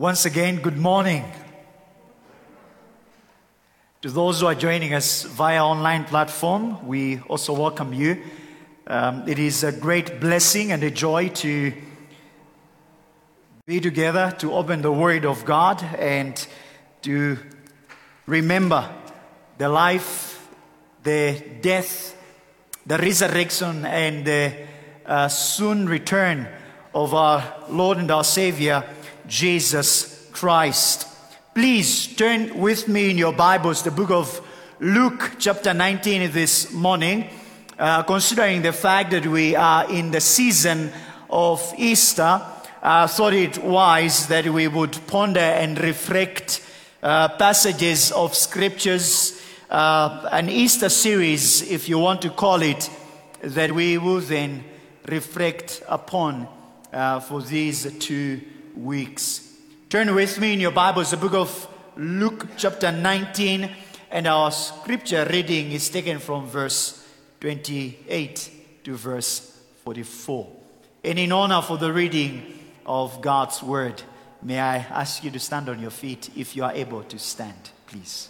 Once again, good morning. To those who are joining us via online platform, we also welcome you. Um, it is a great blessing and a joy to be together to open the Word of God and to remember the life, the death, the resurrection, and the uh, soon return of our Lord and our Savior, Jesus Christ. Please turn with me in your Bibles, the book of Luke, chapter 19, this morning, uh, considering the fact that we are in the season of Easter. I uh, thought it wise that we would ponder and reflect uh, passages of scriptures, uh, an Easter series, if you want to call it, that we will then reflect upon uh, for these two weeks. Turn with me in your Bibles, the book of Luke, chapter 19, and our scripture reading is taken from verse 28 to verse 44. And in honor for the reading of God's word, may I ask you to stand on your feet if you are able to stand, please.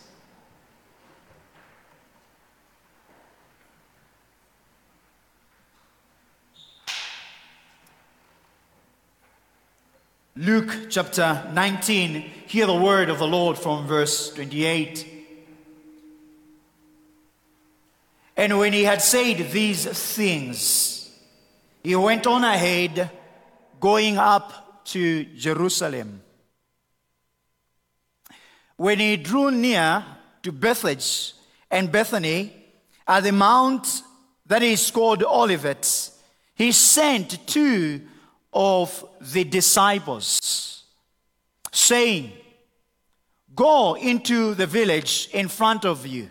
Luke chapter 19, hear the word of the Lord from verse 28. And when he had said these things, he went on ahead, going up to Jerusalem. When he drew near to Bethphage and Bethany, at the mount that is called Olivet, he sent two of the disciples, saying, Go into the village in front of you,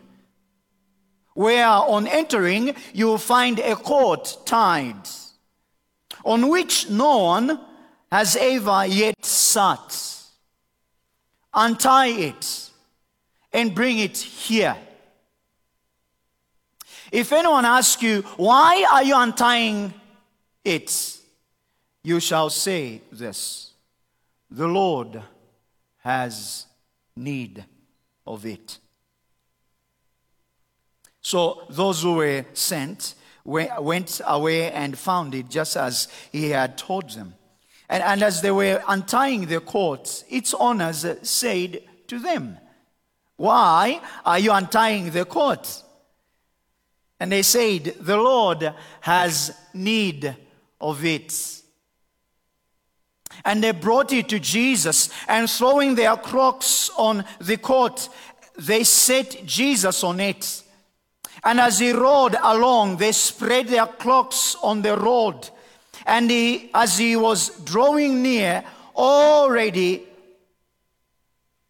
where on entering you will find a court tied, on which no one has ever yet sat. Untie it and bring it here. If anyone asks you, Why are you untying it? You shall say this The Lord has need of it. So those who were sent went away and found it just as he had told them. And, and as they were untying the cords, its owners said to them, Why are you untying the cords? And they said, The Lord has need of it. And they brought it to Jesus, and throwing their crocks on the court, they set Jesus on it. And as he rode along, they spread their cloaks on the road. And he, as he was drawing near, already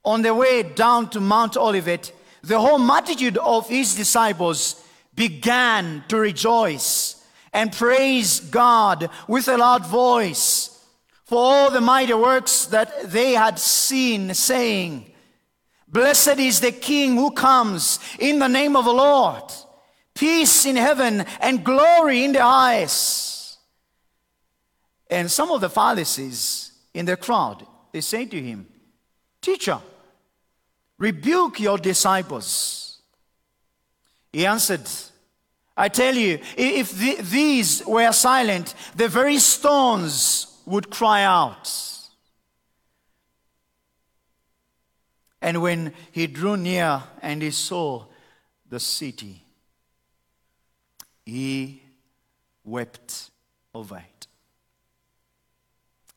on the way down to Mount Olivet, the whole multitude of his disciples began to rejoice and praise God with a loud voice for all the mighty works that they had seen, saying, Blessed is the King who comes in the name of the Lord. Peace in heaven and glory in the highest. And some of the Pharisees in the crowd, they say to him, Teacher, rebuke your disciples. He answered, I tell you, if these were silent, the very stones would cry out. And when he drew near and he saw the city, he wept over it,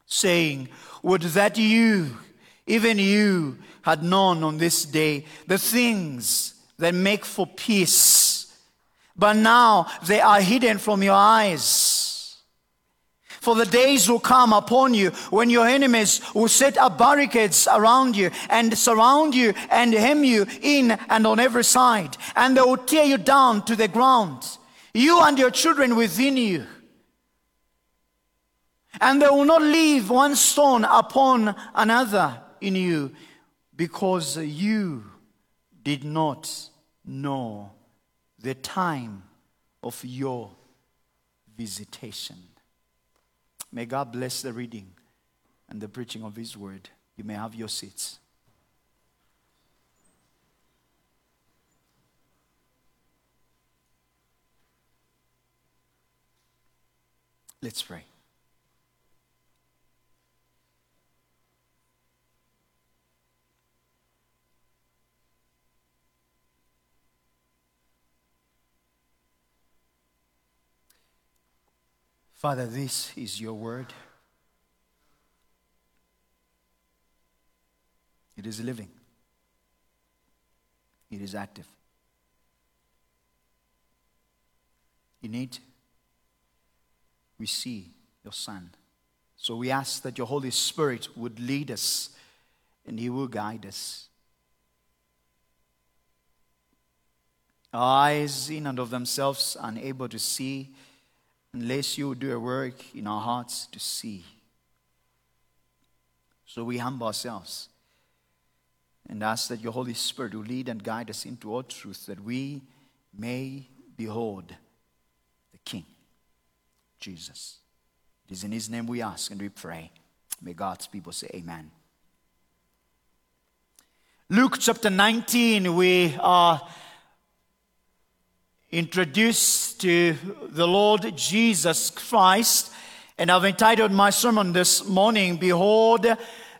saying, Would that you, even you, had known on this day the things that make for peace, but now they are hidden from your eyes. For the days will come upon you when your enemies will set up barricades around you and surround you and hem you in and on every side. And they will tear you down to the ground, you and your children within you. And they will not leave one stone upon another in you because you did not know the time of your visitation. May God bless the reading and the preaching of His word. You may have your seats. Let's pray. Father, this is your word. It is living, it is active. In it, we see your Son. So we ask that your Holy Spirit would lead us and He will guide us. Our eyes, in and of themselves, unable to see unless you do a work in our hearts to see. So we humble ourselves and ask that your Holy Spirit will lead and guide us into all truth that we may behold the King, Jesus. It is in His name we ask and we pray. May God's people say, Amen. Luke chapter 19, we are introduced to the Lord Jesus Christ. And I've entitled my sermon this morning, Behold,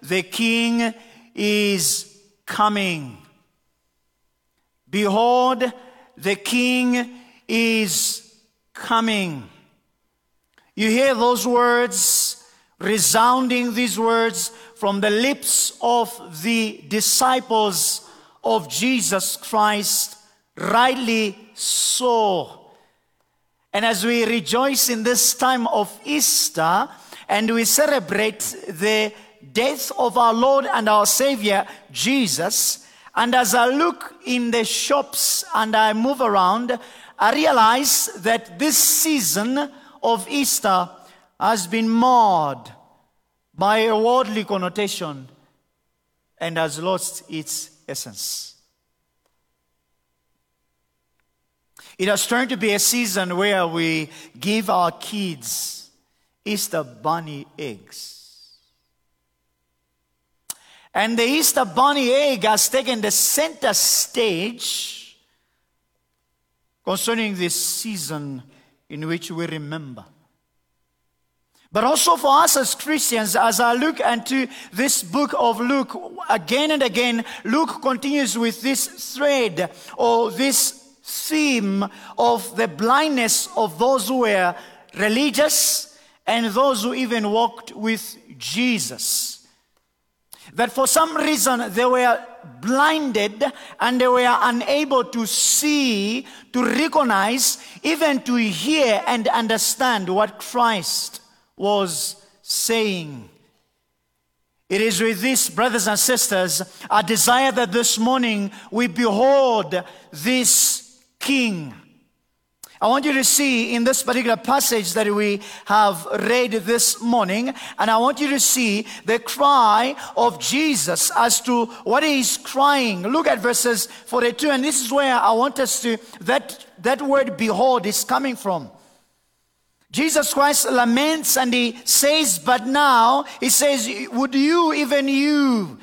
the King is coming. Behold, the King is coming. You hear those words, resounding these words from the lips of the disciples of Jesus Christ, rightly so. And as we rejoice in this time of Easter and we celebrate the death of our Lord and our Savior, Jesus, and as I look in the shops and I move around, I realize that this season of Easter has been marred by a worldly connotation and has lost its essence. It has turned to be a season where we give our kids Easter bunny eggs. And the Easter bunny egg has taken the center stage concerning this season in which we remember. But also for us as Christians, as I look into this book of Luke, again and again, Luke continues with this thread or this theme of the blindness of those who were religious and those who even walked with Jesus. That for some reason they were blinded and they were unable to see, to recognize, even to hear and understand what Christ was saying. It is with this, brothers and sisters, our desire that this morning we behold this king. I want you to see in this particular passage that we have read this morning, and I want you to see the cry of Jesus as to what he's crying. Look at verses 42, and this is where I want us to, that, that word behold is coming from. Jesus Christ laments and he says, but now, he says, would you, even you,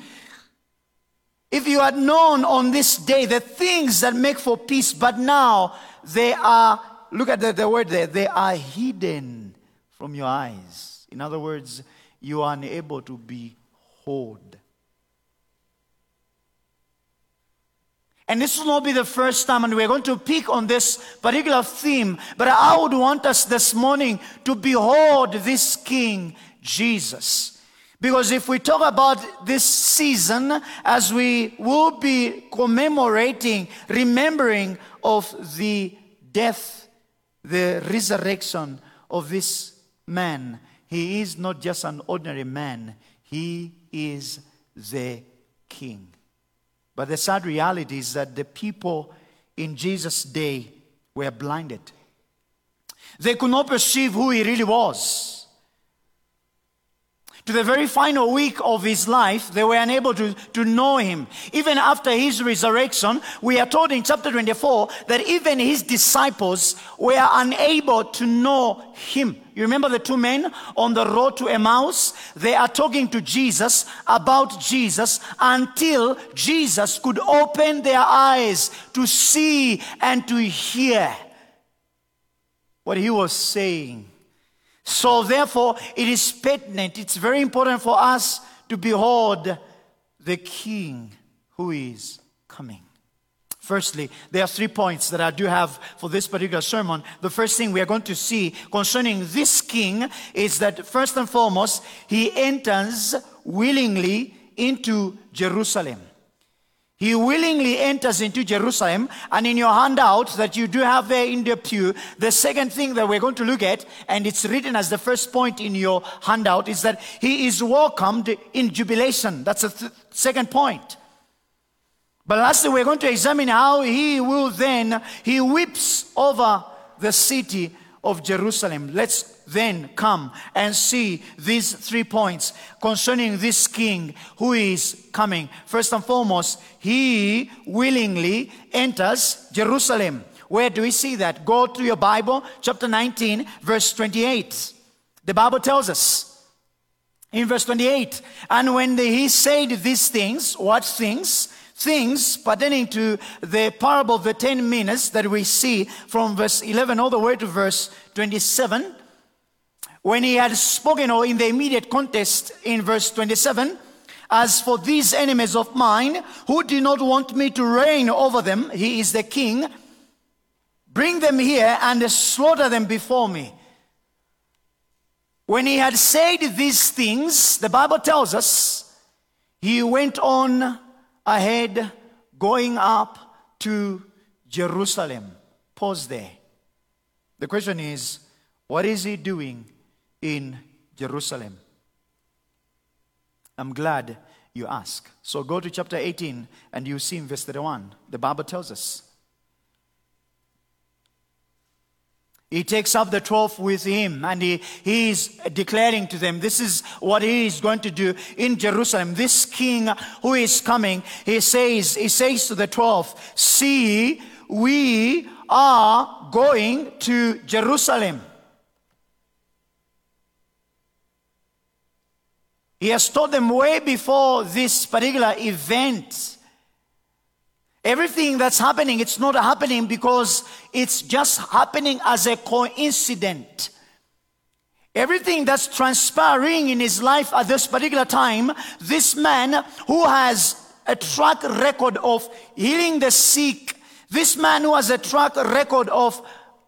if you had known on this day the things that make for peace, but now they are, look at the, the word there, they are hidden from your eyes. In other words, you are unable to behold. And this will not be the first time, and we're going to pick on this particular theme. But I would want us this morning to behold this King Jesus. Because if we talk about this season, as we will be commemorating, remembering of the death, the resurrection of this man, he is not just an ordinary man, he is the king. But the sad reality is that the people in Jesus' day were blinded. They could not perceive who he really was. To the very final week of his life, they were unable to, to know him. Even after his resurrection, we are told in chapter 24 that even his disciples were unable to know him. You remember the two men on the road to Emmaus? They are talking to Jesus about Jesus until Jesus could open their eyes to see and to hear what he was saying. So, therefore, it is pertinent, it's very important for us to behold the King who is coming. Firstly, there are three points that I do have for this particular sermon. The first thing we are going to see concerning this king is that first and foremost, he enters willingly into Jerusalem. He willingly enters into Jerusalem, and in your handout that you do have there in the pew, the second thing that we're going to look at, and it's written as the first point in your handout, is that he is welcomed in jubilation. That's the th- second point. But lastly, we're going to examine how he will then, he weeps over the city of Jerusalem. Let's then come and see these three points concerning this king who is coming. First and foremost, he willingly enters Jerusalem. Where do we see that? Go to your Bible, chapter 19, verse 28. The Bible tells us in verse 28 and when he said these things, what things? things pertaining to the parable of the ten minas that we see from verse 11 all the way to verse 27. When he had spoken, or in the immediate context in verse 27, as for these enemies of mine who do not want me to reign over them, he is the king, bring them here and slaughter them before me. When he had said these things, the Bible tells us, he went on ahead, going up to Jerusalem. Pause there. The question is, what is he doing in Jerusalem? I'm glad you ask. So go to chapter 18 and you see in verse 31. The Bible tells us. He takes up the 12 with him and he, he is declaring to them, this is what he is going to do in Jerusalem. This king who is coming, he says, he says to the 12, see, we are going to Jerusalem. He has told them way before this particular event Everything that's happening, it's not happening because it's just happening as a coincidence. Everything that's transpiring in his life at this particular time, this man who has a track record of healing the sick, this man who has a track record of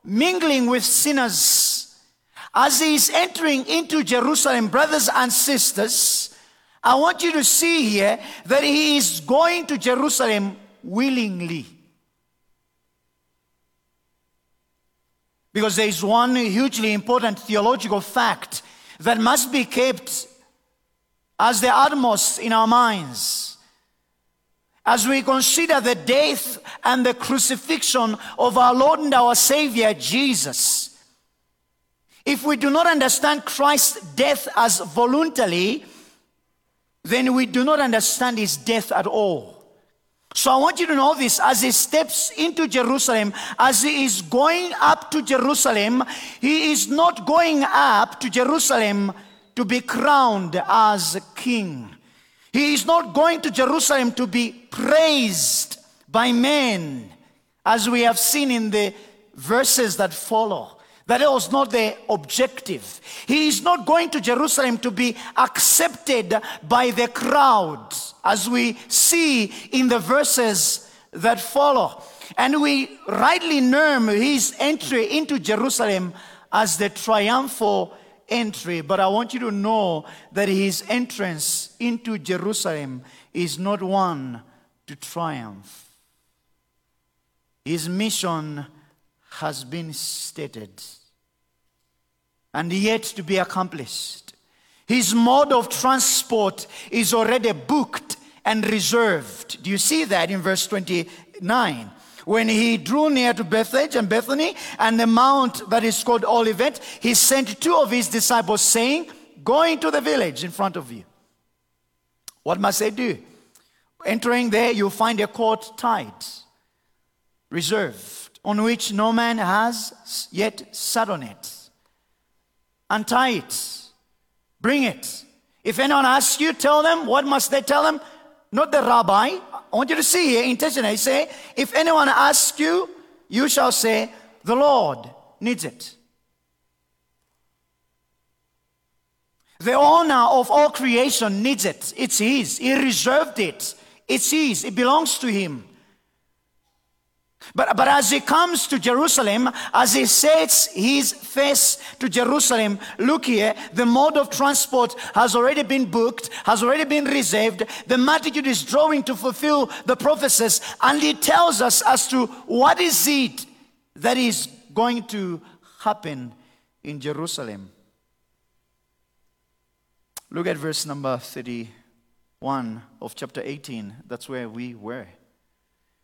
mingling with sinners, as he is entering into Jerusalem, brothers and sisters, I want you to see here that he is going to Jerusalem willingly. Because there is one hugely important theological fact that must be kept as the utmost in our minds. As we consider the death and the crucifixion of our Lord and our Savior Jesus, if we do not understand Christ's death as voluntary, then we do not understand his death at all. So I want you to know this as he steps into Jerusalem, as he is going up to Jerusalem, he is not going up to Jerusalem to be crowned as king. He is not going to Jerusalem to be praised by men, as we have seen in the verses that follow. That was not the objective. He is not going to Jerusalem to be accepted by the crowd, as we see in the verses that follow. And we rightly name his entry into Jerusalem as the triumphal entry. But I want you to know that his entrance into Jerusalem is not one to triumph. His mission has been stated and yet to be accomplished. His mode of transport is already booked and reserved. Do you see that in verse 29? When he drew near to Bethphage and Bethany and the mount that is called Olivet, he sent two of his disciples, saying, go into the village in front of you. What must they do? Entering there, you'll find a court tied, reserved, on which no man has yet sat on it. Untie it, bring it. If anyone asks you, tell them. What must they tell them? Not the rabbi. I want you to see here intentionally. Say, if anyone asks you, you shall say, the Lord needs it. The owner of all creation needs it. It's His. He reserved it. It's His. It belongs to Him. But, but as he comes to Jerusalem, as he sets his face to Jerusalem, look here, the mode of transport has already been booked, has already been reserved. The multitude is drawing to fulfill the prophecies, and he tells us as to what is it that is going to happen in Jerusalem. Look at verse number 31 of chapter 18. That's where we were.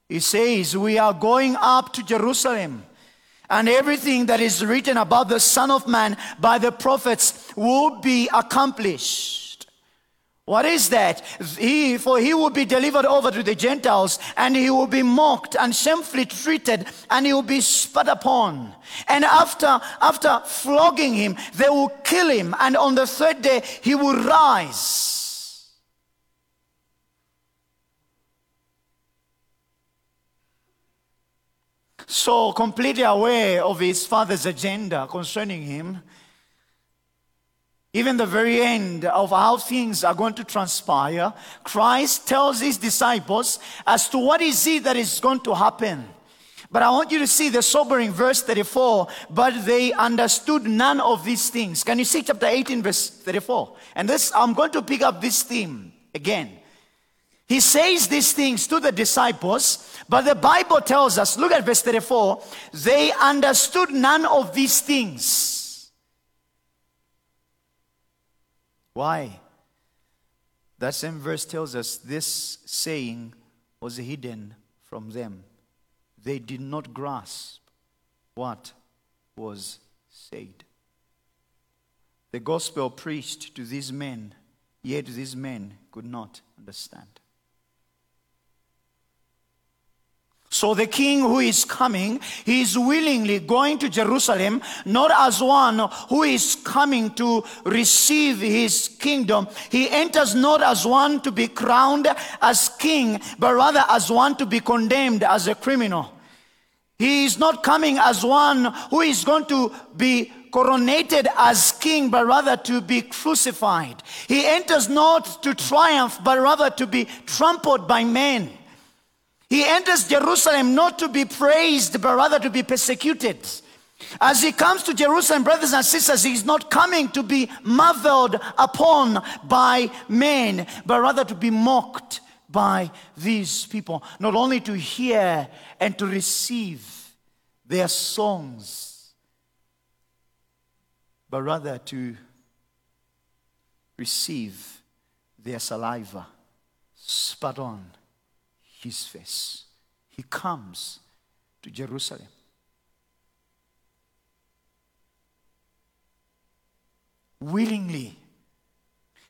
He says, We are going up to Jerusalem, and everything that is written about the Son of Man by the prophets will be accomplished. What is that? He, for he will be delivered over to the Gentiles and he will be mocked and shamefully treated and he will be spat upon. And after, after flogging him, they will kill him and on the third day he will rise. So completely aware of his father's agenda concerning him, even the very end of how things are going to transpire, Christ tells his disciples as to what is it that is going to happen. But I want you to see the sobering verse 34. But they understood none of these things. Can you see chapter 18, verse 34? And this, I'm going to pick up this theme again. He says these things to the disciples, but the Bible tells us, look at verse 34, they understood none of these things. Why? That same verse tells us this saying was hidden from them. They did not grasp what was said. The gospel preached to these men, yet these men could not understand. So the king who is coming, he is willingly going to Jerusalem, not as one who is coming to receive his kingdom. He enters not as one to be crowned as king, but rather as one to be condemned as a criminal. He is not coming as one who is going to be coronated as king, but rather to be crucified. He enters not to triumph, but rather to be trampled by men. He enters Jerusalem not to be praised, but rather to be persecuted. As he comes to Jerusalem, brothers and sisters, he's not coming to be marveled upon by men, but rather to be mocked by these people. Not only to hear and to receive their songs, but rather to receive their saliva spat on his face. He comes to Jerusalem. Willingly.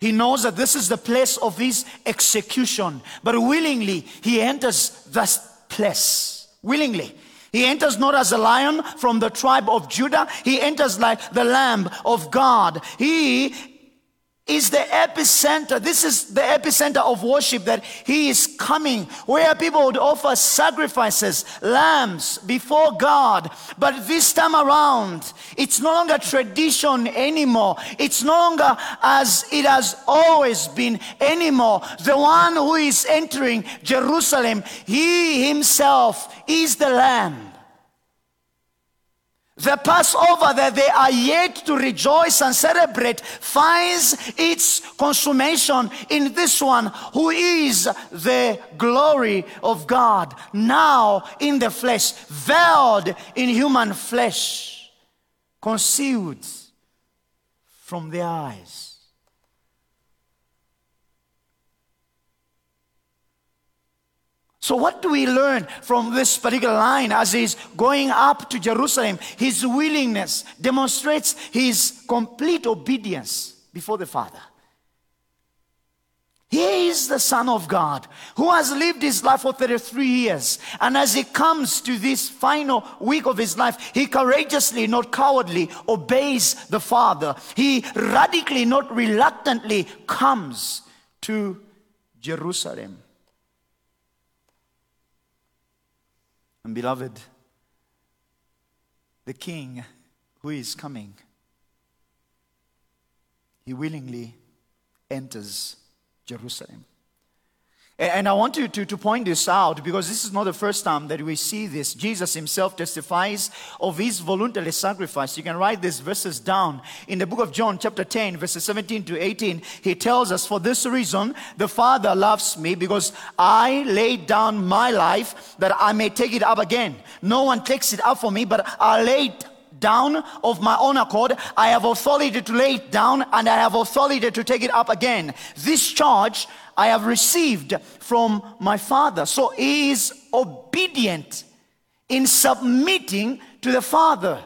He knows that this is the place of his execution, but willingly he enters that place. Willingly. He enters not as a lion from the tribe of Judah. He enters like the lamb of God. He is the epicenter. This is the epicenter of worship that He is coming, where people would offer sacrifices, lambs before God. But this time around, it's no longer tradition anymore. It's no longer as it has always been anymore. The one who is entering Jerusalem, He Himself is the Lamb. The Passover that they are yet to rejoice and celebrate finds its consummation in this one who is the glory of God, now in the flesh, veiled in human flesh, concealed from their eyes. So, what do we learn from this particular line as he's going up to Jerusalem? His willingness demonstrates his complete obedience before the Father. He is the Son of God who has lived his life for 33 years. And as he comes to this final week of his life, he courageously, not cowardly, obeys the Father. He radically, not reluctantly, comes to Jerusalem. And beloved, the King who is coming, he willingly enters Jerusalem. And I want you to, to point this out because this is not the first time that we see this. Jesus himself testifies of his voluntary sacrifice. You can write these verses down. In the book of John, chapter 10, verses 17 to 18, he tells us, For this reason, the Father loves me because I laid down my life that I may take it up again. No one takes it up for me, but I laid down of my own accord. I have authority to lay it down and I have authority to take it up again. This charge I have received from my Father. So he is obedient in submitting to the Father.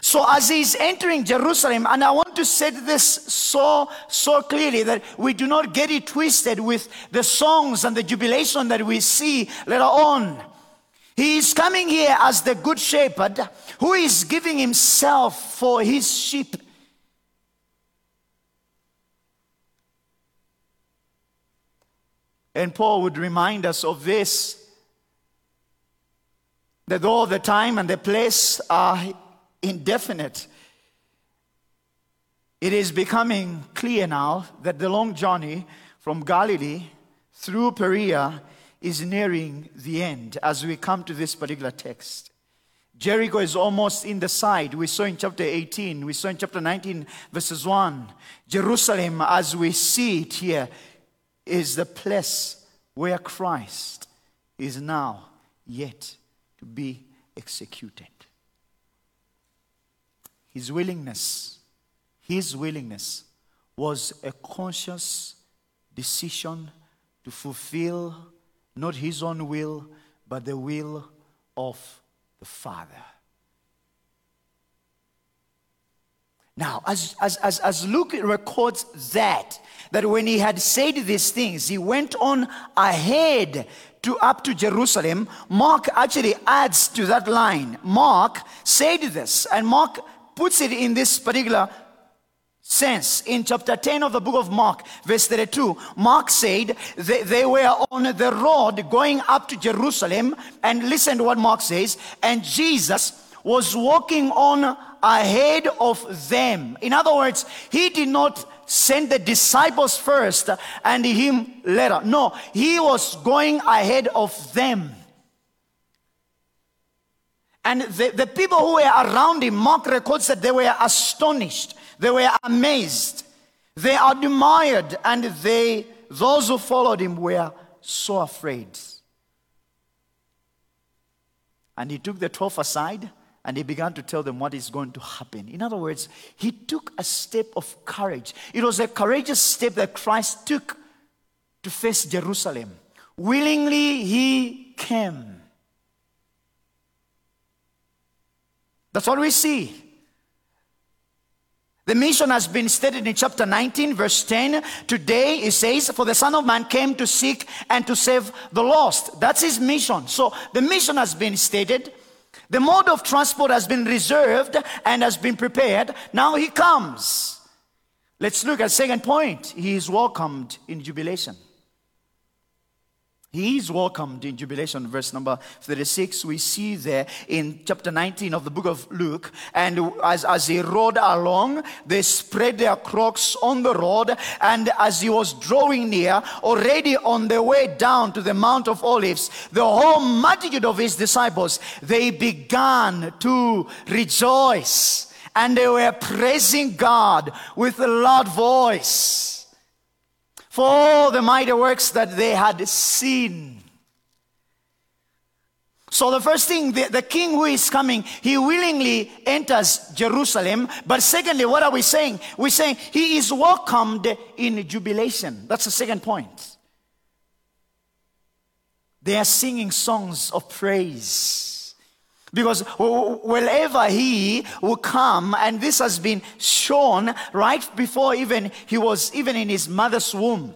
So as he's entering Jerusalem, and I want to say this so, so clearly that we do not get it twisted with the songs and the jubilation that we see later on. He is coming here as the good shepherd who is giving himself for his sheep. And Paul would remind us of this that though the time and the place are indefinite, it is becoming clear now that the long journey from Galilee through Perea is nearing the end as we come to this particular text. Jericho is almost in the side. We saw in chapter 18, we saw in chapter 19, verses 1. Jerusalem, as we see it here, is the place where Christ is now yet to be executed. His willingness, his willingness was a conscious decision to fulfill not his own will, but the will of the Father. Now, as, as, as, as Luke records that, that when he had said these things, he went on ahead to up to Jerusalem. Mark actually adds to that line. Mark said this, and Mark puts it in this particular sense. In chapter 10 of the book of Mark, verse 32, Mark said they, they were on the road going up to Jerusalem. And listen to what Mark says. And Jesus was walking on ahead of them. In other words, he did not send the disciples first and him later. No, he was going ahead of them. And the, the people who were around him, Mark records that they were astonished they were amazed. They admired and they, those who followed him were so afraid. And he took the 12 aside and he began to tell them what is going to happen. In other words, he took a step of courage. It was a courageous step that Christ took to face Jerusalem. Willingly, he came. That's what we see. The mission has been stated in chapter 19, verse 10. Today it says, For the Son of Man came to seek and to save the lost. That's his mission. So the mission has been stated. The mode of transport has been reserved and has been prepared. Now he comes. Let's look at second point. He is welcomed in jubilation. He is welcomed in jubilation. Verse number 36, we see there in chapter 19 of the book of Luke. And as, as he rode along, they spread their cloaks on the road. And as he was drawing near, already on the way down to the Mount of Olives, the whole multitude of his disciples, they began to rejoice. And they were praising God with a loud voice for all the mighty works that they had seen. So, the first thing, the, the, king who is coming, he willingly enters Jerusalem. But secondly, what are we saying? We're saying he is welcomed in jubilation. That's the second point. They are singing songs of praise. Because wherever he will come, and this has been shown right before even he was even in his mother's womb.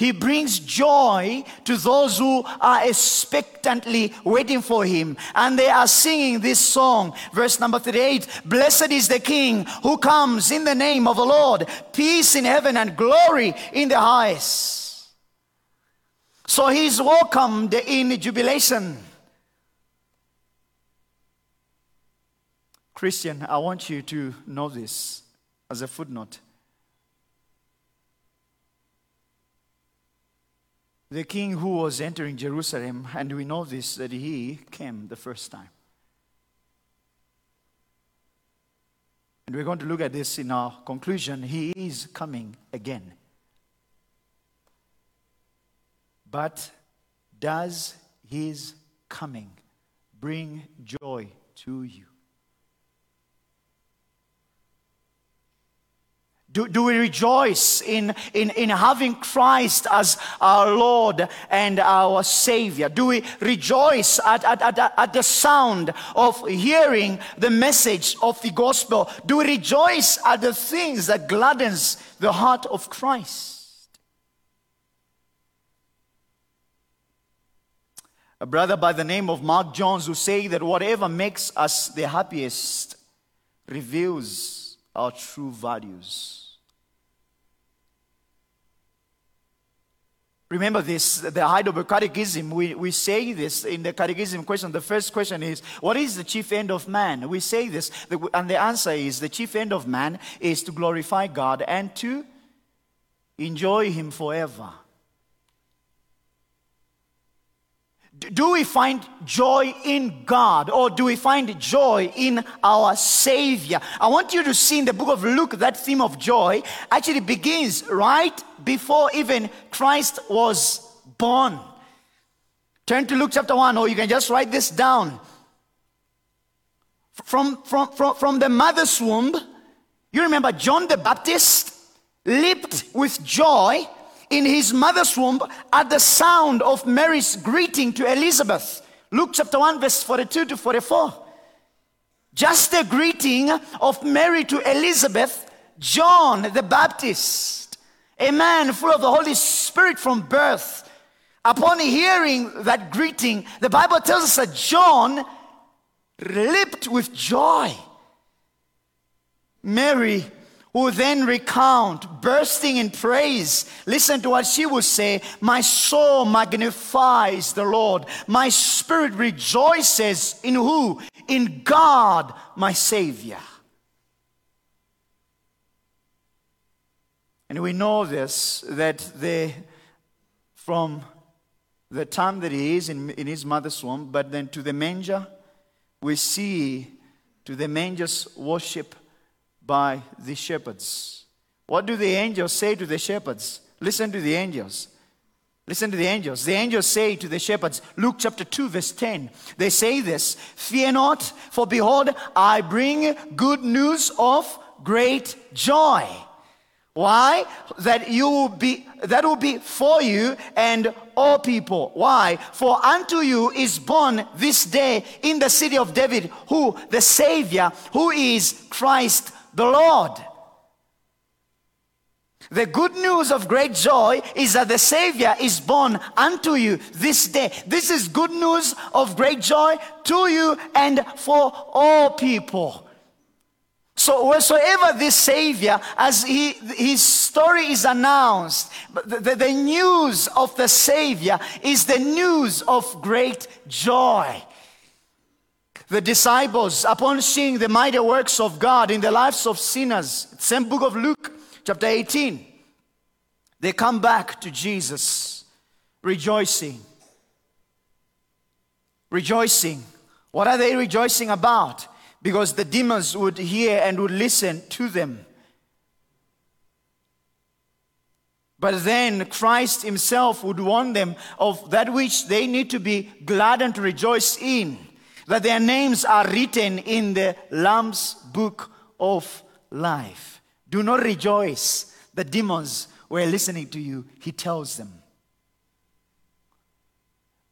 He brings joy to those who are expectantly waiting for him. And they are singing this song, verse number 38 Blessed is the King who comes in the name of the Lord, peace in heaven and glory in the highest. So he's welcomed in jubilation. Christian, I want you to know this as a footnote. The king who was entering Jerusalem, and we know this, that he came the first time. And we're going to look at this in our conclusion. He is coming again. But does his coming bring joy to you? Do, do we rejoice in, in, in having Christ as our Lord and our Savior? Do we rejoice at, at, at, at the sound of hearing the message of the gospel? Do we rejoice at the things that gladdens the heart of Christ? A brother by the name of Mark Jones who say that whatever makes us the happiest reveals our true values. Remember this, the Heidelberg Catechism, we, we say this in the Catechism question. The first question is, What is the chief end of man? We say this, and the answer is, The chief end of man is to glorify God and to enjoy Him forever. Do we find joy in God or do we find joy in our Savior? I want you to see in the book of Luke that theme of joy actually begins right before even Christ was born. Turn to Luke chapter 1, or you can just write this down. From, from, from, from the mother's womb, you remember John the Baptist leaped with joy in his mother's womb at the sound of Mary's greeting to Elizabeth. Luke chapter 1, verse 42 to 44. Just the greeting of Mary to Elizabeth, John the Baptist, a man full of the Holy Spirit from birth. Upon hearing that greeting, the Bible tells us that John leaped with joy. Mary will then recount, bursting in praise. Listen to what she will say My soul magnifies the Lord, my spirit rejoices in who? In God, my Savior. And we know this that the, from the time that he is in, in his mother's womb, but then to the manger, we see to the manger's worship by the shepherds. What do the angels say to the shepherds? Listen to the angels. Listen to the angels. The angels say to the shepherds, Luke chapter 2, verse 10, they say this Fear not, for behold, I bring good news of great joy. Why? That you will be that will be for you and all people. Why? For unto you is born this day in the city of David, who the Savior, who is Christ the Lord. The good news of great joy is that the Savior is born unto you this day. This is good news of great joy to you and for all people. So, wheresoever this Savior, as he, his story is announced, the, the, the news of the Savior is the news of great joy. The disciples, upon seeing the mighty works of God in the lives of sinners, same book of Luke, chapter 18, they come back to Jesus rejoicing. Rejoicing. What are they rejoicing about? Because the demons would hear and would listen to them. But then Christ Himself would warn them of that which they need to be glad and to rejoice in that their names are written in the Lamb's book of life. Do not rejoice. The demons were listening to you, he tells them.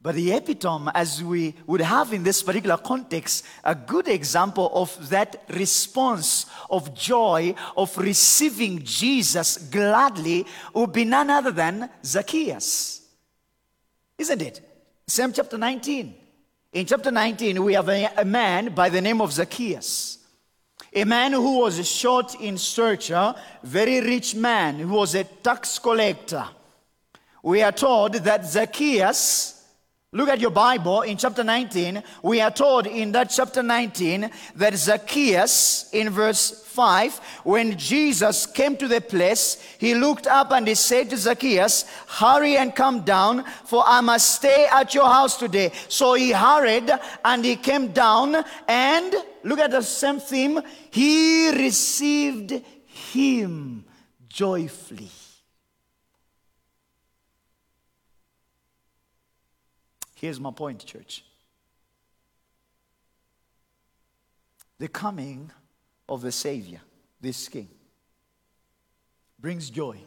But the epitome, as we would have in this particular context, a good example of that response of joy of receiving Jesus gladly would be none other than Zacchaeus. Isn't it? Same chapter 19. In chapter 19, we have a, a man by the name of Zacchaeus. A man who was short in stature, very rich man, who was a tax collector. We are told that Zacchaeus Look at your Bible in chapter 19. We are told in that chapter 19 that Zacchaeus, in verse 5, when Jesus came to the place, he looked up and he said to Zacchaeus, Hurry and come down, for I must stay at your house today. So he hurried and he came down, and look at the same theme, he received him joyfully. Here's my point, church. The coming of the Savior, this King, brings joy.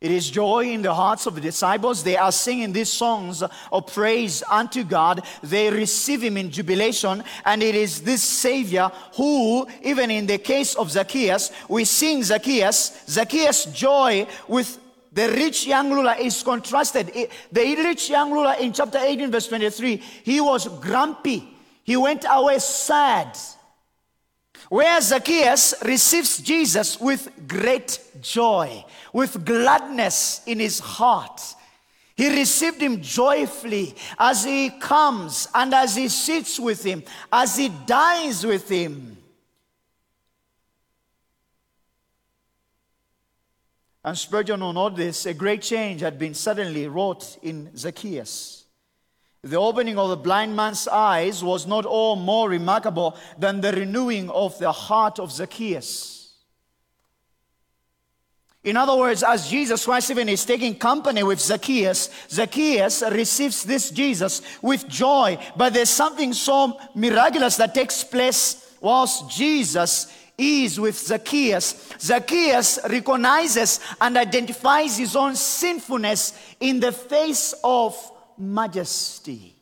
It is joy in the hearts of the disciples. They are singing these songs of praise unto God. They receive Him in jubilation. And it is this Savior who, even in the case of Zacchaeus, we sing Zacchaeus, Zacchaeus' joy with the rich young ruler is contrasted. The rich young ruler in chapter 18, verse 23, he was grumpy. He went away sad. Whereas Zacchaeus receives Jesus with great joy, with gladness in his heart. He received him joyfully as he comes and as he sits with him, as he dines with him. And Spurgeon on all this, a great change had been suddenly wrought in Zacchaeus. The opening of the blind man's eyes was not all more remarkable than the renewing of the heart of Zacchaeus. In other words, as Jesus Christ even is taking company with Zacchaeus, Zacchaeus receives this Jesus with joy. But there's something so miraculous that takes place whilst Jesus is with Zacchaeus. Zacchaeus recognizes and identifies his own sinfulness in the face of majesty.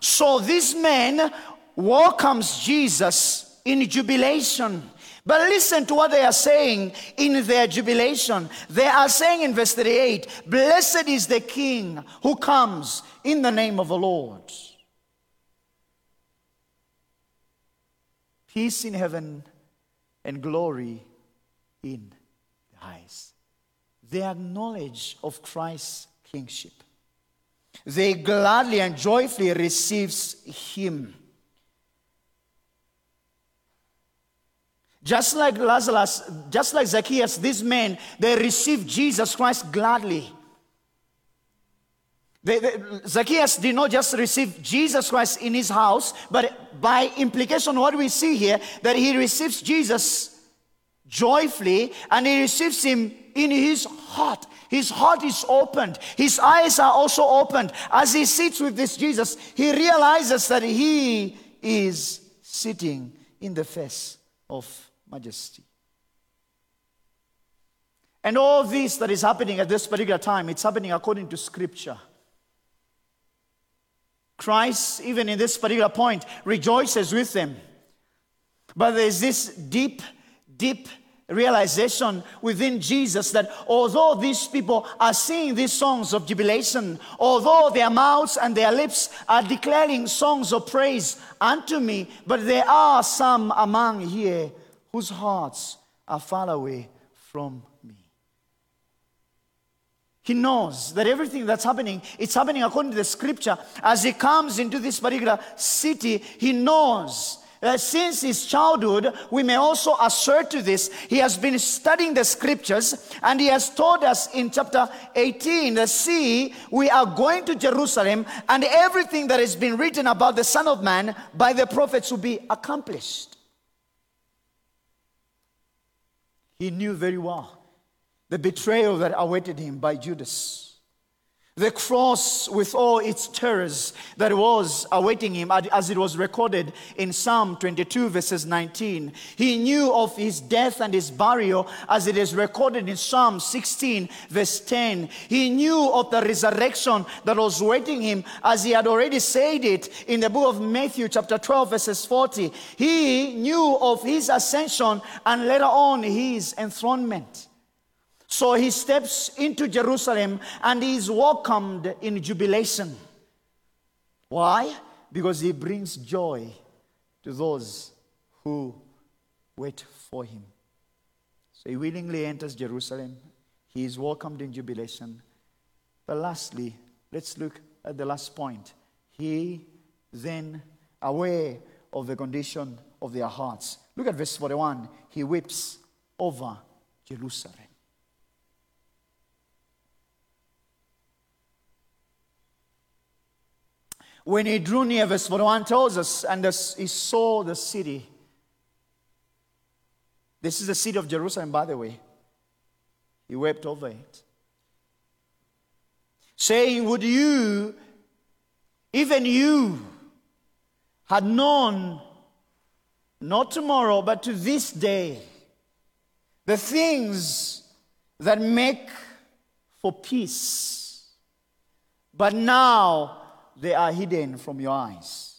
So this man welcomes Jesus in jubilation. But listen to what they are saying in their jubilation. They are saying in verse 38 Blessed is the King who comes in the name of the Lord. Peace in heaven and glory in the highest. Their knowledge of Christ's kingship. They gladly and joyfully receives him. Just like Lazarus, just like Zacchaeus, these men, they received Jesus Christ gladly. They, they, Zacchaeus did not just receive Jesus Christ in his house, but by implication, what we see here, that he receives Jesus joyfully and he receives him in his heart. His heart is opened. His eyes are also opened. As he sits with this Jesus, he realizes that he is sitting in the face of majesty. And all this that is happening at this particular time, it's happening according to scripture. Christ, even in this particular point, rejoices with them. But there's this deep, deep realization within Jesus that although these people are singing these songs of jubilation, although their mouths and their lips are declaring songs of praise unto me, but there are some among here whose hearts are far away from he knows that everything that's happening, it's happening according to the scripture. As he comes into this particular city, he knows that since his childhood, we may also assert to this, he has been studying the scriptures and he has told us in chapter 18 that see, we are going to Jerusalem and everything that has been written about the Son of Man by the prophets will be accomplished. He knew very well the betrayal that awaited him by Judas, The cross with all its terrors that was awaiting him as it was recorded in Psalm 22 verses 19. He knew of his death and his burial as it is recorded in Psalm 16 verse 10. He knew of the resurrection that was waiting him as he had already said it in the book of Matthew chapter 12 verses 40. He knew of his ascension and later on his enthronement. So he steps into Jerusalem and he is welcomed in jubilation. Why? Because he brings joy to those who wait for him. So he willingly enters Jerusalem. He is welcomed in jubilation. But lastly, let's look at the last point. He then, aware of the condition of their hearts, look at verse 41. He weeps over Jerusalem. When he drew near, verse 41 tells us, and he saw the city. This is the city of Jerusalem, by the way. He wept over it. Saying, Would you, even you, had known, not tomorrow, but to this day, the things that make for peace. But now, they are hidden from your eyes.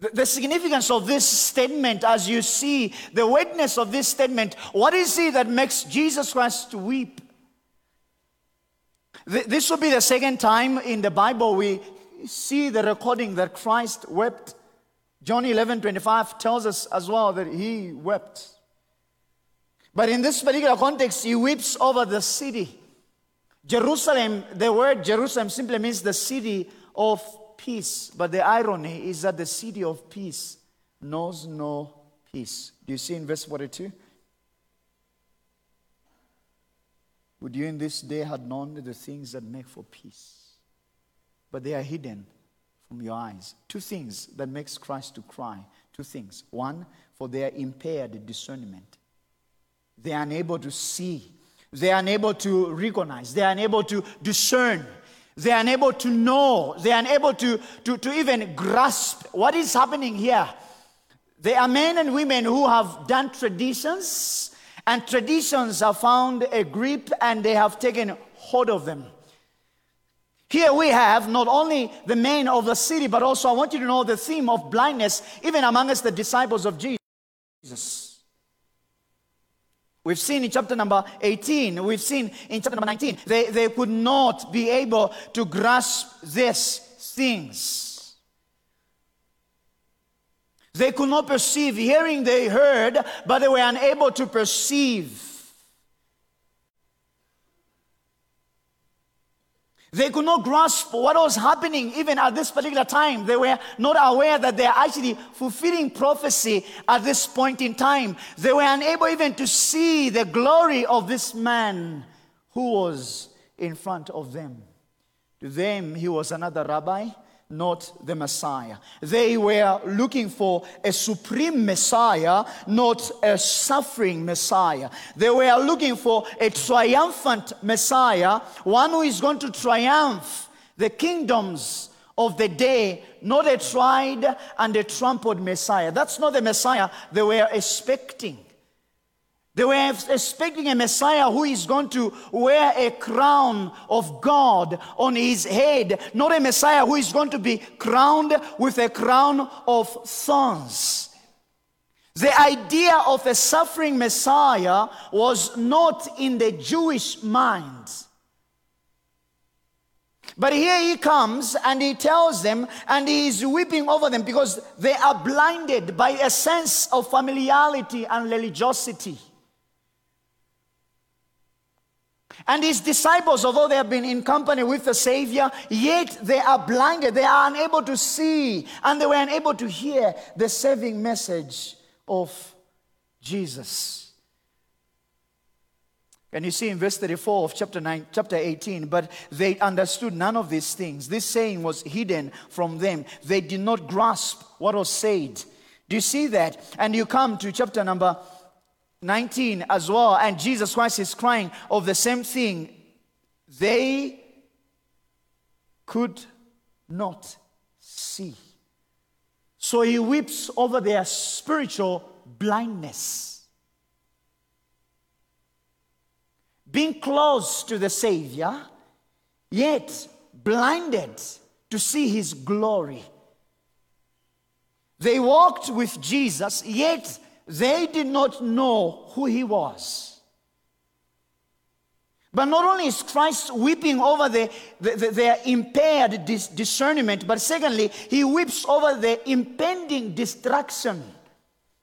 The significance of this statement, as you see the witness of this statement, what is it that makes Jesus Christ to weep? This will be the second time in the Bible we see the recording that Christ wept. John 11 25 tells us as well that he wept. But in this particular context, he weeps over the city. Jerusalem, the word Jerusalem simply means the city of peace. But the irony is that the city of peace knows no peace. Do you see in verse 42? Would you in this day had known the things that make for peace? But they are hidden from your eyes. Two things that makes Christ to cry. Two things. One, for their impaired discernment. They are unable to see. They are unable to recognize. They are unable to discern. They are unable to know. They are unable to, to, to even grasp what is happening here. There are men and women who have done traditions, and traditions have found a grip and they have taken hold of them. Here we have not only the men of the city, but also I want you to know the theme of blindness, even amongst the disciples of Jesus. We've seen in chapter number 18, we've seen in chapter number 19, they, they could not be able to grasp these things. They could not perceive. Hearing, they heard, but they were unable to perceive. They could not grasp what was happening even at this particular time. They were not aware that they are actually fulfilling prophecy at this point in time. They were unable even to see the glory of this man who was in front of them. To them, he was another rabbi not the Messiah. They were looking for a supreme Messiah, not a suffering Messiah. They were looking for a triumphant Messiah, one who is going to triumph the kingdoms of the day, not a tried and a trampled Messiah. That's not the Messiah they were expecting. They were expecting uh, a Messiah who is going to wear a crown of God on his head, not a Messiah who is going to be crowned with a crown of thorns. The idea of a suffering Messiah was not in the Jewish mind. But here he comes and he tells them, and he is weeping over them because they are blinded by a sense of familiarity and religiosity. And his disciples, although they have been in company with the Savior, yet they are blinded. They are unable to see and they were unable to hear the saving message of Jesus. And you see in verse 34 of chapter 9, chapter 18, but they understood none of these things. This saying was hidden from them. They did not grasp what was said. Do you see that? And you come to chapter number 19 as well, and Jesus Christ is crying of the same thing. They could not see. So he weeps over their spiritual blindness. Being close to the Savior, yet blinded to see his glory. They walked with Jesus, yet they did not know who he was. But not only is Christ weeping over the, the, the, their impaired dis- discernment, but secondly, he weeps over the impending destruction.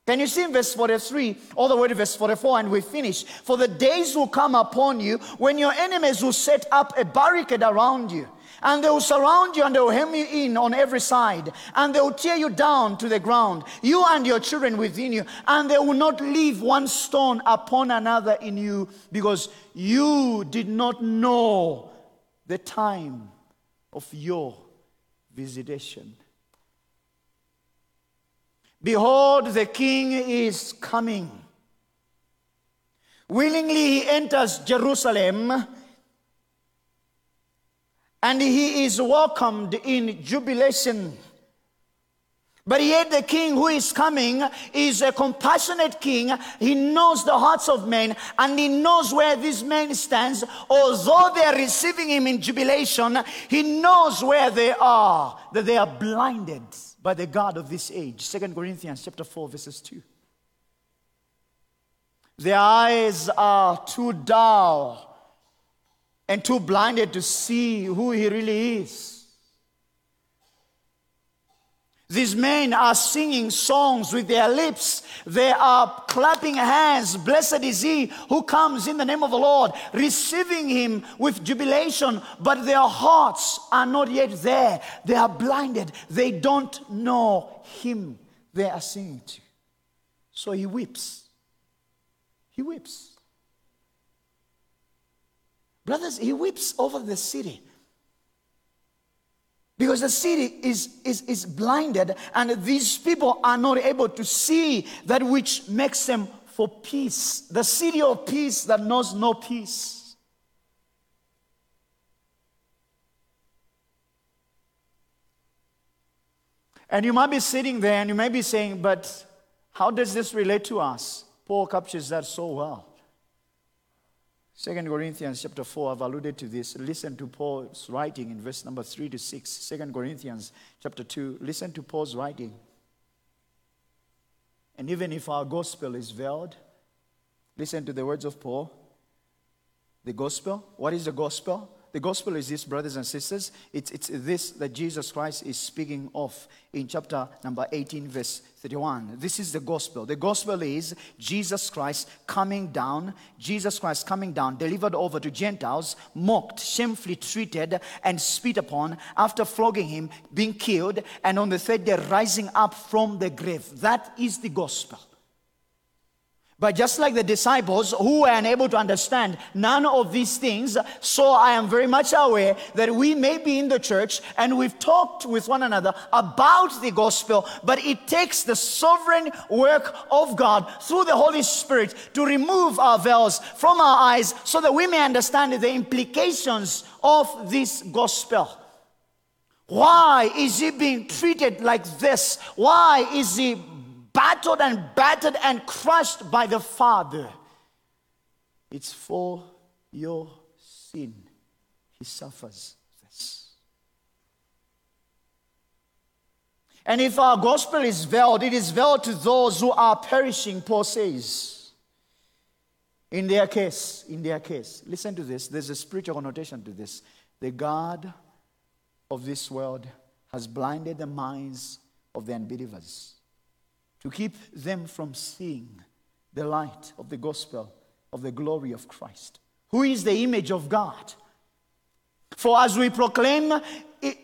Can you see in verse 43, all the way to verse 44, and we finish? For the days will come upon you when your enemies will set up a barricade around you and they will surround you and they will hem you in on every side. And they will tear you down to the ground, you and your children within you. And they will not leave one stone upon another in you because you did not know the time of your visitation. Behold, the king is coming. Willingly he enters Jerusalem and he is welcomed in jubilation. But yet, the king who is coming is a compassionate king. He knows the hearts of men and he knows where this man stands. Although they are receiving him in jubilation, he knows where they are, that they are blinded by the God of this age. Second Corinthians chapter 4, verses 2. Their eyes are too dull and too blinded to see who he really is. These men are singing songs with their lips. They are clapping hands. Blessed is he who comes in the name of the Lord, receiving him with jubilation. But their hearts are not yet there. They are blinded. They don't know him they are singing to. So he weeps. He weeps. Brothers, he weeps over the city. Because the city is, is, is blinded, and these people are not able to see that which makes them for peace. The city of peace that knows no peace. And you might be sitting there and you may be saying, but how does this relate to us? Paul captures that so well. Second Corinthians chapter 4, I've alluded to this. Listen to Paul's writing in verse number 3 to 6. Second Corinthians chapter 2, listen to Paul's writing. And even if our gospel is veiled, listen to the words of Paul. The gospel, what is the gospel? The gospel is this, brothers and sisters. It's, it's this that Jesus Christ is speaking of in chapter number 18, verse 31. This is the gospel. The gospel is Jesus Christ coming down, Jesus Christ coming down, delivered over to Gentiles, mocked, shamefully treated, and spit upon, after flogging him, being killed, and on the third day rising up from the grave. That is the gospel. But just like the disciples who were unable to understand none of these things, so I am very much aware that we may be in the church and we've talked with one another about the gospel, but it takes the sovereign work of God through the Holy Spirit to remove our veils from our eyes so that we may understand the implications of this gospel. Why is he being treated like this? Why is he battered and battered and crushed by the Father. It's for your sin. He suffers this. And if our gospel is veiled, it is veiled to those who are perishing, Paul says. In their case, in their case, listen to this. There's a spiritual connotation to this. The God of this world has blinded the minds of the unbelievers to keep them from seeing the light of the gospel of the glory of Christ, who is the image of God. For as we proclaim,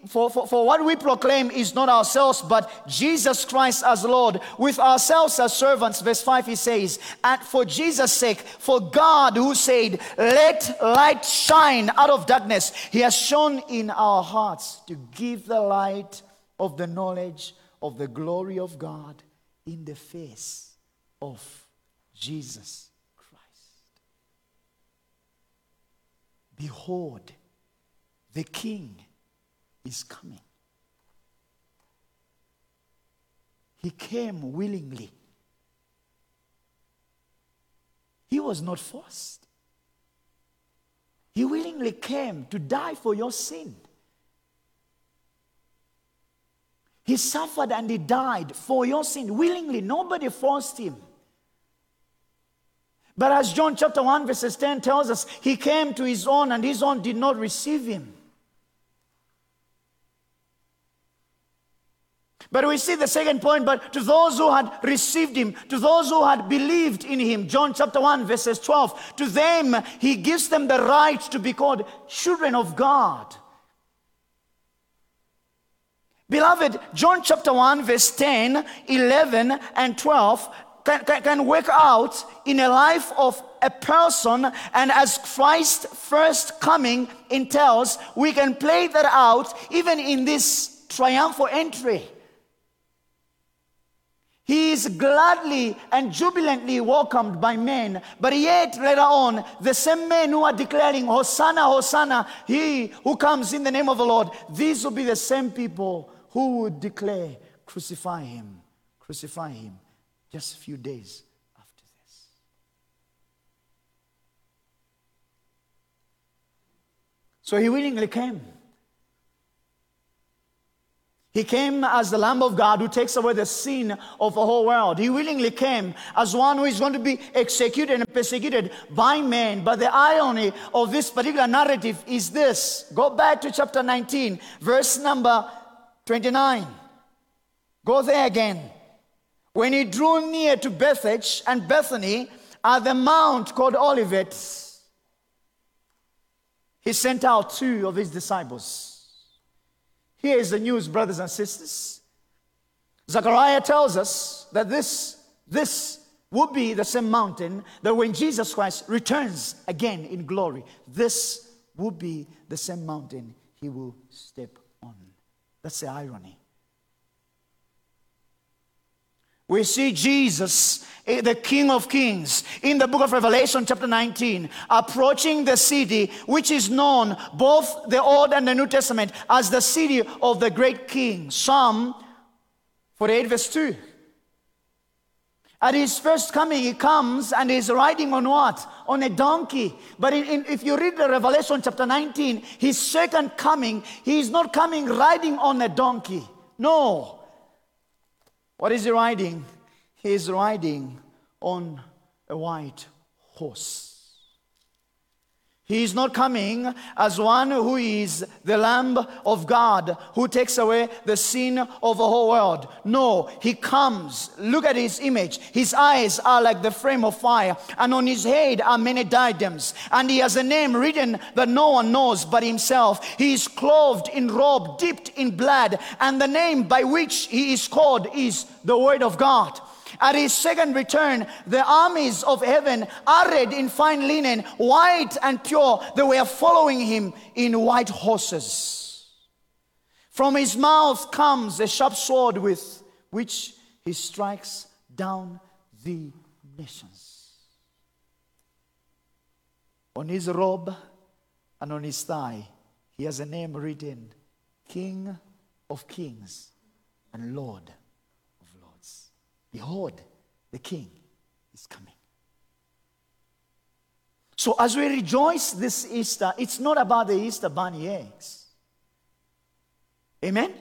for, for, for what we proclaim is not ourselves, but Jesus Christ as Lord, with ourselves as servants. Verse 5 he says, And for Jesus' sake, for God who said, Let light shine out of darkness, he has shone in our hearts to give the light of the knowledge of the glory of God in the face of Jesus Christ. Behold, the King is coming. He came willingly. He was not forced. He willingly came to die for your sin. He suffered and he died for your sin willingly. Nobody forced him. But as John chapter 1, verses 10 tells us, he came to his own and his own did not receive him. But we see the second point, but to those who had received him, to those who had believed in him, John chapter 1, verses 12, to them he gives them the right to be called children of God. Beloved, John chapter 1, verse 10, 11, and 12 can, can, can work out in a life of a person, and as Christ's first coming entails, we can play that out even in this triumphal entry. He is gladly and jubilantly welcomed by men, but yet later on, the same men who are declaring, Hosanna, Hosanna, he who comes in the name of the Lord, these will be the same people who would declare, Crucify him, crucify him, just a few days after this. So he willingly came. He came as the Lamb of God who takes away the sin of the whole world. He willingly came as one who is going to be executed and persecuted by men. But the irony of this particular narrative is this. Go back to chapter 19, verse number 29. Go there again. When he drew near to Bethphage and Bethany at the mount called Olivet, he sent out two of his disciples here is the news, brothers and sisters. Zechariah tells us that this, this will be the same mountain that when Jesus Christ returns again in glory, this will be the same mountain he will step. That's the irony. We see Jesus, eh, the King of Kings, in the book of Revelation, chapter 19, approaching the city which is known, both the Old and the New Testament, as the city of the great King. Psalm 48, verse 2. At his first coming, he comes and he's riding on what? On a donkey. But in, in, if you read the Revelation chapter 19, his second coming, he is not coming riding on a donkey. No. What is he riding? He is riding on a white horse. He is not coming as one who is the Lamb of God who takes away the sin of the whole world. No, he comes. Look at his image. His eyes are like the flame of fire, and on his head are many diadems. And he has a name written that no one knows but himself. He is clothed in robe dipped in blood, and the name by which he is called is the Word of God. At his second return, the armies of heaven, arrayed in fine linen, white and pure, they were following him in white horses. From his mouth comes a sharp sword with which he strikes down the nations. On his robe and on his thigh, he has a name written King of Kings and Lord Behold, the king is coming. So, as we rejoice this Easter, it's not about the Easter bunny eggs. Amen?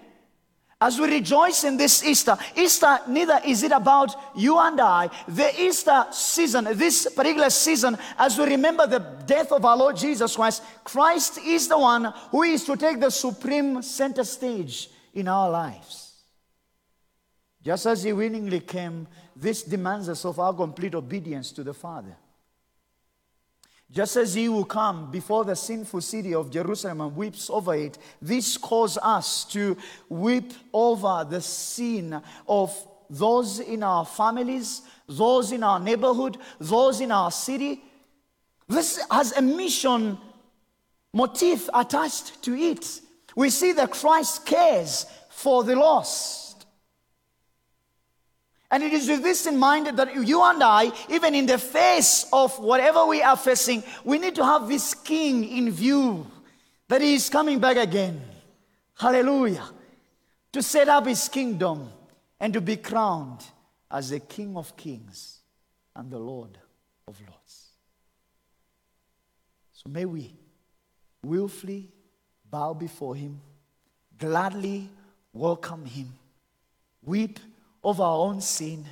As we rejoice in this Easter, Easter neither is it about you and I. The Easter season, this particular season, as we remember the death of our Lord Jesus Christ, Christ is the one who is to take the supreme center stage in our lives. Just as he willingly came, this demands us of our complete obedience to the Father. Just as he will come before the sinful city of Jerusalem and weeps over it, this calls us to weep over the sin of those in our families, those in our neighborhood, those in our city. This has a mission motif attached to it. We see that Christ cares for the lost. And it is with this in mind that you and I, even in the face of whatever we are facing, we need to have this king in view that he is coming back again. Hallelujah. To set up his kingdom and to be crowned as the King of kings and the Lord of lords. So may we willfully bow before him, gladly welcome him, weep of our own sin,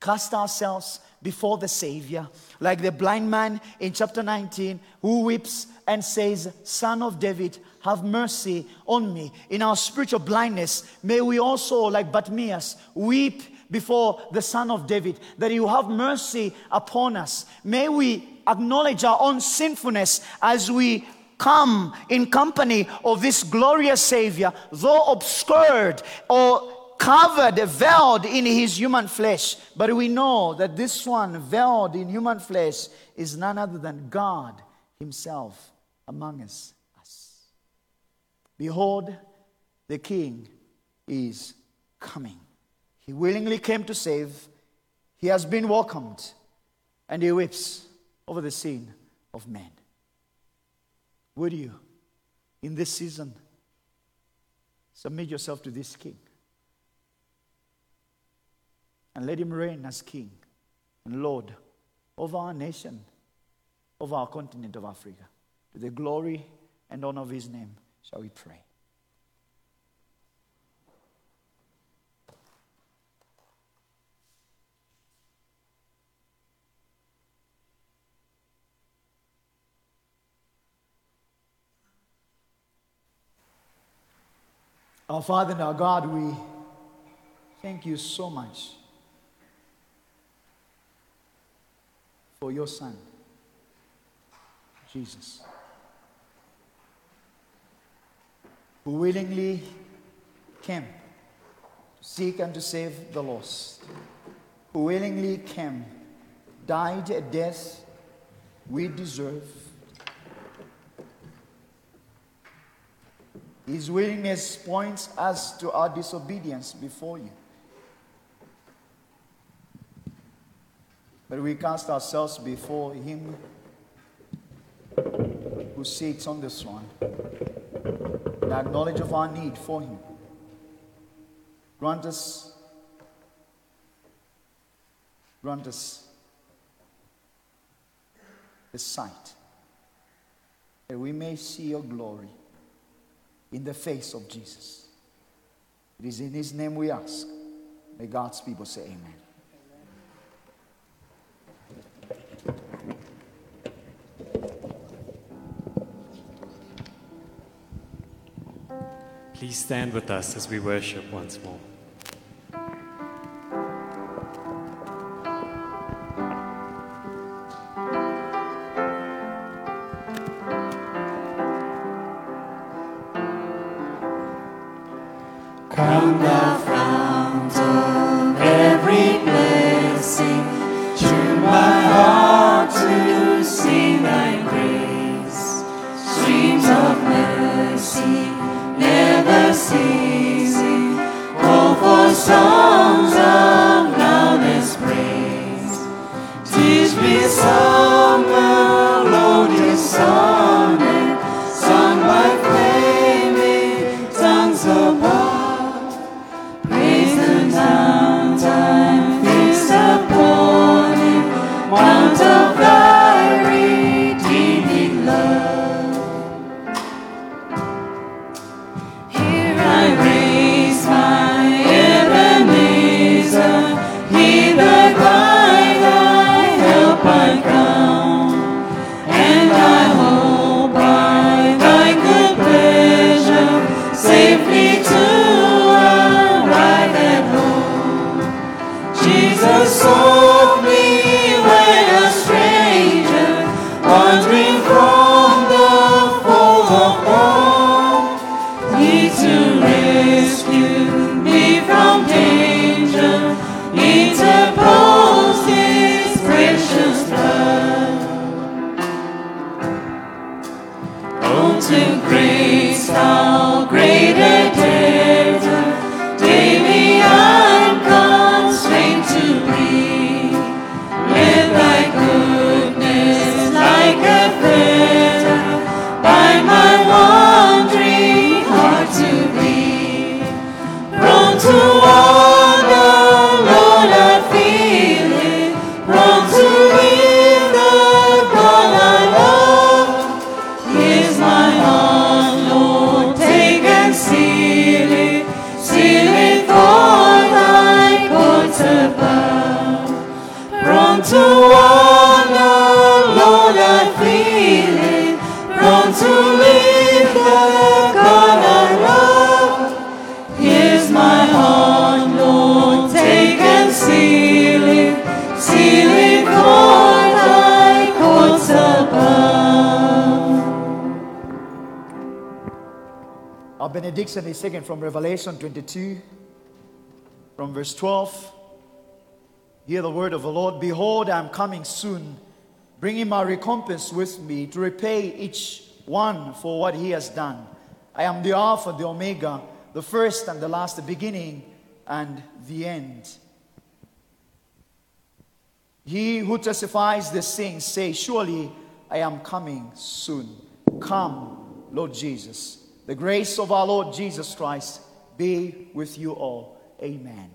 cast ourselves before the Savior, like the blind man in chapter 19 who weeps and says, Son of David, have mercy on me. In our spiritual blindness, may we also, like Bartimaeus, weep before the Son of David, that He will have mercy upon us. May we acknowledge our own sinfulness as we come in company of this glorious Savior, though obscured or covered, veiled in his human flesh. But we know that this one, veiled in human flesh, is none other than God Himself among us. us. Behold, the King is coming. He willingly came to save. He has been welcomed, and he weeps over the sin of men. Would you, in this season, submit yourself to this King? And let him reign as King and Lord over our nation, over our continent of Africa. To the glory and honor of his name, shall we pray. Our Father and our God, we thank you so much for your Son, Jesus, who willingly came to seek and to save the lost, who willingly came, died a death we deserve. His willingness points us to our disobedience before you. But we cast ourselves before Him who sits on the throne, in knowledge of our need for Him. Grant us, grant us the sight that we may see your glory in the face of Jesus. It is in His name we ask. May God's people say, Amen. Please stand with us as we worship once more. From Revelation 22, from verse 12. Hear the word of the Lord Behold, I am coming soon, bringing my recompense with me to repay each one for what he has done. I am the Alpha, the Omega, the first and the last, the beginning and the end. He who testifies these things say, Surely I am coming soon. Come, Lord Jesus. The grace of our Lord Jesus Christ be with you all. Amen.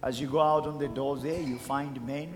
As you go out on the doors there, you find men.